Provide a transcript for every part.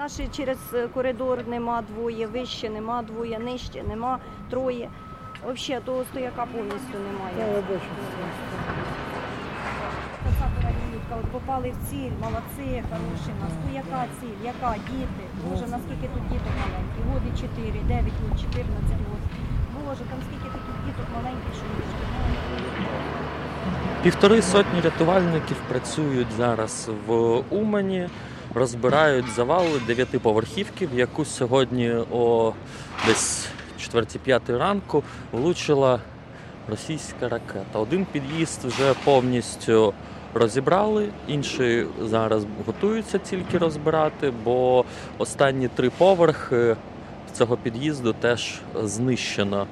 Наші через е, коридор нема двоє, вище нема двоє, нижче нема троє. Взагалі того стояка повністю немає. От попали в ціль, молодці, хороші нас. Ну яка ціль, яка діти? Боже, наскільки тут діток маленькі? Годи 4, 9, ну, 14 років. Боже, там скільки таких діток маленьких, що не Півтори сотні рятувальників працюють зараз в Умані, розбирають завали дев'ятиповерхівки, в яку сьогодні о десь 4-5 ранку влучила російська ракета. Один під'їзд вже повністю розібрали, інший зараз готуються тільки розбирати, бо останні три поверхи цього під'їзду теж знищено.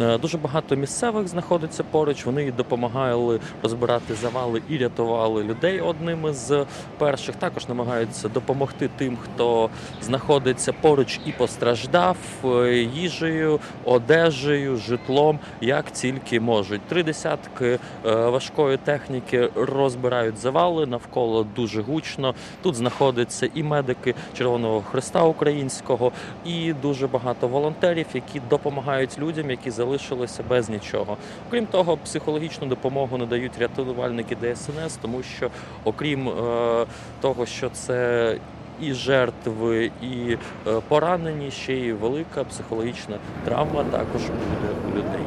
Е, Дуже багато місцевих знаходиться поруч. Вони допомагали розбирати завали і рятували людей одними з перших. Також намагаються допомогти тим, хто знаходиться поруч і постраждав е, їжею, одежею, житлом, як тільки можуть. Три десятки е, важкої техніки розбирають завали навколо дуже гучно. Тут знаходяться і медики Червоного Христа Українського, і дуже багато волонтерів, які допомагають людям, які залишилися без нічого. Окрім того, психологічну допомогу надають рятувальники ДСНС, тому що окрім е, того, що це і жертви, і е, поранені, ще й велика психологічна травма також буде у людей.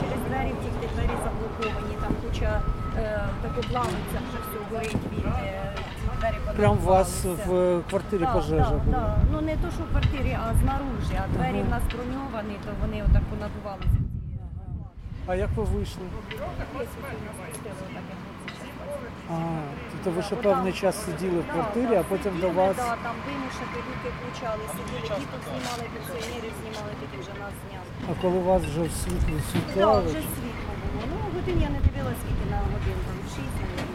Через двері втікти, двері заблоковані, там куча е, тако плавиться, вже все горить від е, ці двері Прям у вас в квартирі Да, пожежа да, була. да. Ну не то, що в квартирі, а знаружи. А двері Ага. в нас броньовані, то вони отак понадувалися. А як ви вийшли? А, тобто ви ще певний час сиділи в квартирі, а потім до вас. Да, там вимушати руки включали, сиділи, діток знімали, пенсіонерів знімали, тоді вже нас зняли. А коли вас вже в світло Так, вже світло було. Ну, годин я не дивилася, скільки на годин, там шість, мабуть.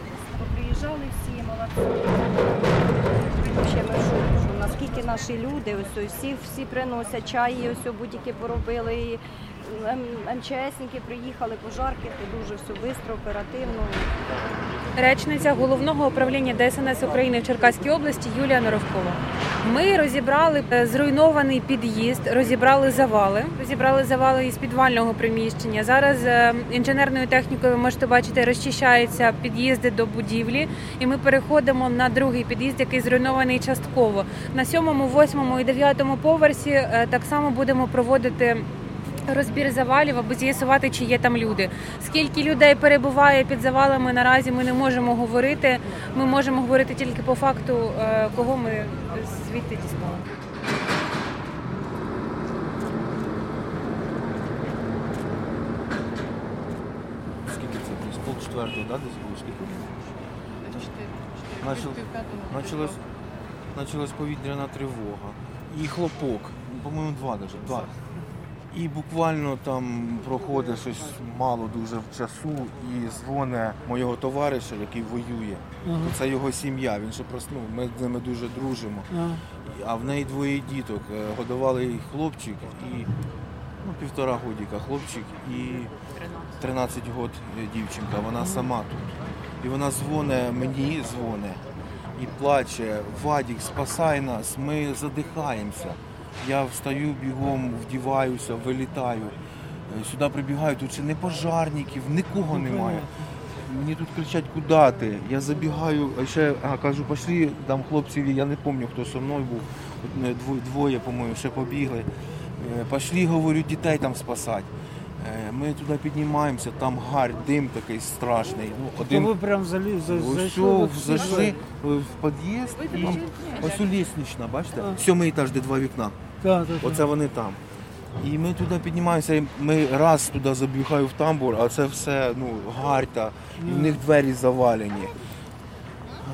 Поприїжджали всі, молодці. Ще ми що наскільки наші люди, ось всі, всі приносять чаї, і ось будь-які поробили. МЧСники приїхали, пожарки, то дуже все швидко, оперативно. Речниця головного управління ДСНС України в Черкаській області Юлія Норовкова. Ми розібрали е, зруйнований під'їзд, розібрали завали, розібрали завали із підвального приміщення. Зараз е, інженерною технікою ви можете бачити, розчищаються під'їзди до будівлі, і ми переходимо на другий під'їзд, який зруйнований частково. На сьомому, восьмому і дев'ятому поверсі е, так само будемо проводити. Розбір завалів, аби з'ясувати, чи є там люди. Скільки людей перебуває під завалами, наразі ми не можемо говорити. Ми можемо говорити тільки по факту, е, кого ми звідти дістали. Скільки це? Десь пол четвертого, да, десь було? Скільки? Начал, началась повітряна тривога. І хлопок. По-моєму, два даже. Два. І буквально там проходить щось мало дуже в часу і дзвоне моєго товариша, який воює. Ага. Це його сім'я, він ще проснув. Ми з ними дуже дружимо. А, А в неї двоє діток. Е, Годували їх хлопчик і ну, півтора годіка хлопчик і 13 год е, дівчинка. Вона сама тут. І вона дзвоне, мені дзвоне і плаче. Вадік, спасай нас, ми задихаємося. Я встаю бігом, вдіваюся, вилітаю. Е, Сюди прибігаю, тут ще не пожарників, нікого немає. Мені тут кричать, куди ти? Я забігаю, а ще а, кажу, пішли, там хлопців, я не пам'ятаю, хто зі мною був. Е, дво- Двоє, по-моєму, ще побігли. Е, Пішли, говорю, дітей там спасати. Ми туди піднімаємося, там гарь, дим такий страшний. Ну, то один ви прям залі, за, зайшли в зайшли в під'їзд і ось у ліснична, бачите? Сьомий етаж, де два вікна. Так, так. Оце вони там. І ми туди піднімаємося, і ми раз туди забігаю в тамбур, а це все ну, гарта, і в них двері завалені.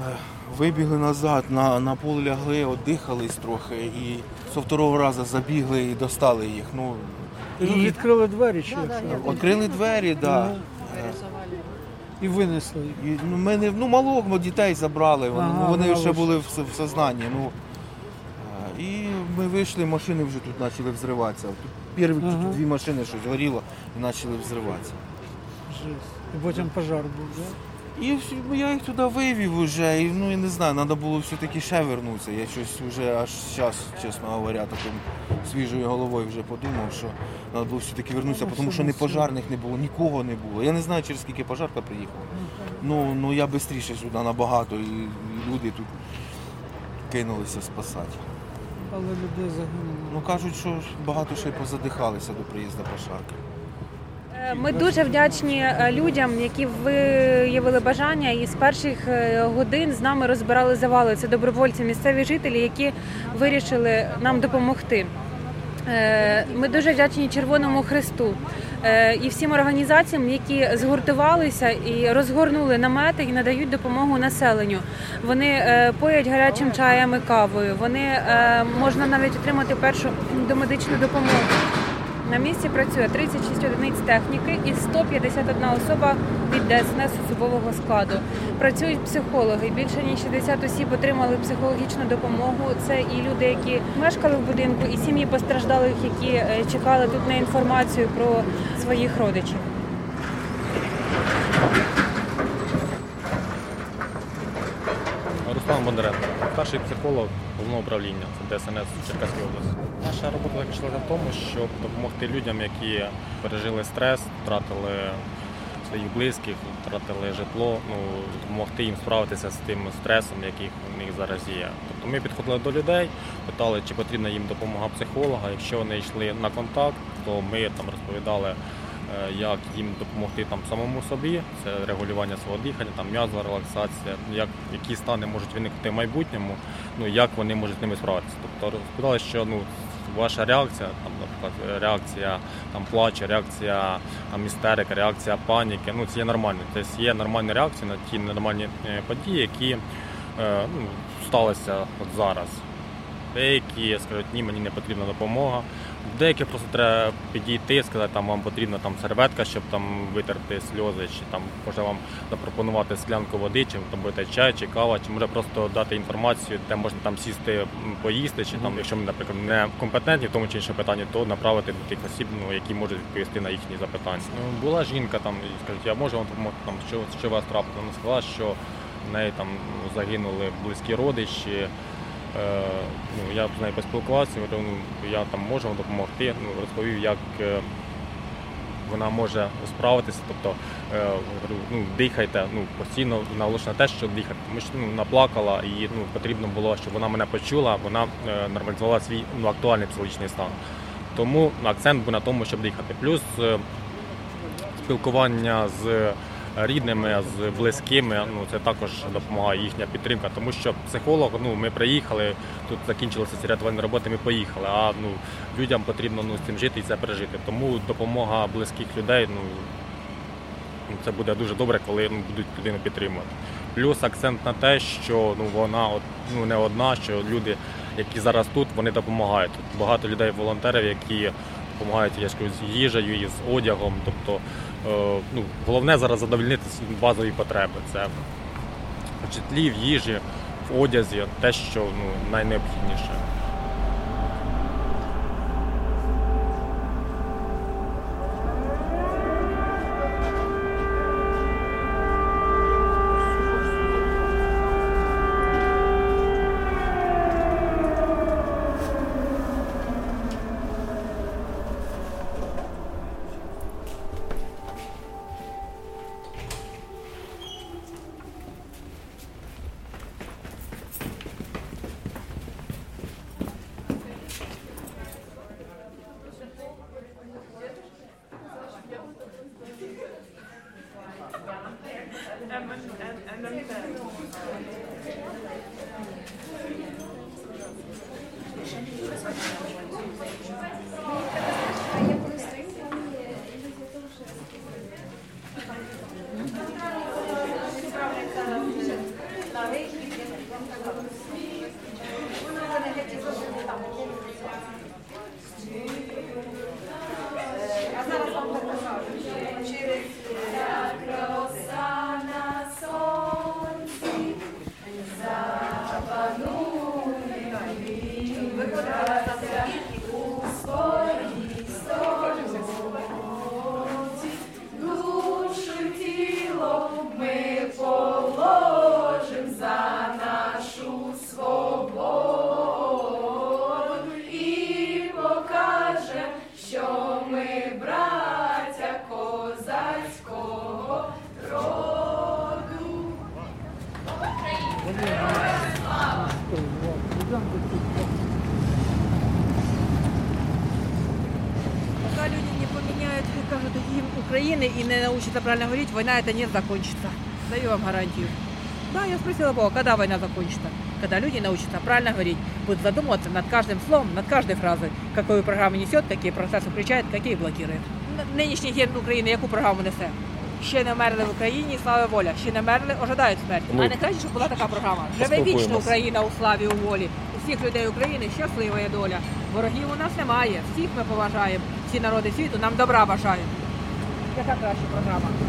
Е, Вибігли назад, на, на пол лягли, оддихались трохи і зі второго разу забігли і достали їх. Ну, І ви відкрили двері чи Да, да, відкрили двері, так. Да. і винесли. І, ну, мене, ну, малого дітей забрали, вони, Ага, ну, вони ще були в, в сознанні. Ну, і ми вийшли, машини вже тут почали взриватися. Тут перші Ага. дві машини щось горіло і почали взриватися. Жесть. І потім пожар був, так? І всі- ну, я їх туди вивів вже, і ну я не знаю, треба було все-таки ще вернутися. Я щось вже аж зараз, чесно говоря, таким свіжою головою вже подумав, що треба було все-таки вернутися, тому що ні пожарних не було, нікого не було. Я не знаю, через скільки пожарка приїхала. Ну, ну я швидше сюди набагато, і, і люди тут кинулися спасати. Але людей загинуло. Ну кажуть, що багато ще й позадихалися до приїзду пожарки. Е, Ми дуже вдячні е, людям, які виявили бажання і з перших е, годин з нами розбирали завали. Це добровольці, місцеві жителі, які вирішили нам допомогти. Ми дуже вдячні Червоному Христу і всім організаціям, які згуртувалися і розгорнули намети і надають допомогу населенню. Вони е, поять гарячим чаєм і кавою. Вони е, можна навіть отримати першу домедичну допомогу. На місці працює 36 одиниць техніки і 151 особа від ДСНС особового складу. Працюють психологи. Більше ніж 60 осіб отримали психологічну допомогу. Це і люди, які мешкали в будинку, і сім'ї постраждалих, які е, чекали тут на інформацію про своїх родичів. Руслан Бондаренко, старший психолог головного управління ДСНС Черкаської області. Наша робота заключалася в тому, щоб допомогти людям, які пережили стрес, втратили своїх близьких, втратили житло, ну допомогти їм справитися з тим стресом, який у них зараз є. Тобто ми підходили до людей, питали, чи потрібна їм допомога психолога. Якщо вони йшли на контакт, то ми там розповідали. Е, Як їм допомогти там самому собі, це регулювання свого дихання, там м'язова релаксація, як які стани можуть виникнути в майбутньому, ну як вони можуть з ними справитися. Тобто розповідали, що ну ваша реакція, там, наприклад, реакція там плачу, реакція там, істерика, реакція паніки, ну це є нормально. Тобто є нормальні реакції на ті ненормальні е, події, які е, ну, сталися от зараз. Деякі скажуть, ні, мені не потрібна допомога. Деякі просто треба підійти, сказати, там вам потрібна там серветка, щоб там витерти сльози, чи там може вам запропонувати склянку води, чи там буде чай, чи кава, чи може просто дати інформацію, де можна там сісти поїсти, чи там, якщо ми, наприклад, не компетентні в тому чи іншому питанні, то направити до тих осіб, ну, які можуть відповісти на їхні запитання. Ну, була жінка там і скажуть, я можу вам допомогти, там що, що вас трапило. Вона сказала, що в неї там ну, загинули близькі родичі. Е, ну, я з нею поспілкувався, я там можу допомогти. Ну, розповів, як е, вона може справитися. Тобто, е, ну, дихайте, ну, постійно наголошую на те, що дихати. Тому що ну, наплакала і ну, потрібно було, щоб вона мене почула, вона нормалізувала свій ну, актуальний психологічний стан. Тому акцент був на тому, щоб дихати. Плюс спілкування з рідними, з близькими, ну це також допомагає їхня підтримка, тому що психолог, ну ми приїхали, тут закінчилися ці рятувальні роботи, ми поїхали. А ну людям потрібно ну, з цим жити і це пережити. Тому допомога близьких людей, ну це буде дуже добре, коли ну, будуть людину підтримувати. Плюс акцент на те, що ну вона от ну не одна, що люди, які зараз тут, вони допомагають. Тут багато людей, волонтерів, які допомагають я з їжею з одягом. Тобто, ну головне зараз задовольнити базові потреби. Це в житлі, в їжі, в одязі, те, що ну найнеобхідніше. Thank you. Украины и не научатся правильно говорить, война это не закончится. Даю вам гарантию. Да, я спросила Бога, когда война закончится? Когда люди научатся правильно говорить, будут задумываться над каждым словом, над каждой фразой, какую программу несет, какие процессы включает, какие блокирует. Н- Нинішній герб України яку програму несе? Ще не мерли в Україні, слава воля. Ще не мерли, ожидають смерті. Ми А не краще, щоб була така програма. Живе вічно поспілкуємось. Україна у славі, у волі. У всіх людей України щаслива є доля. Ворогів у нас немає. Всіх ми поважаємо. Всі народи світу нам добра бажають. Яка краща програма?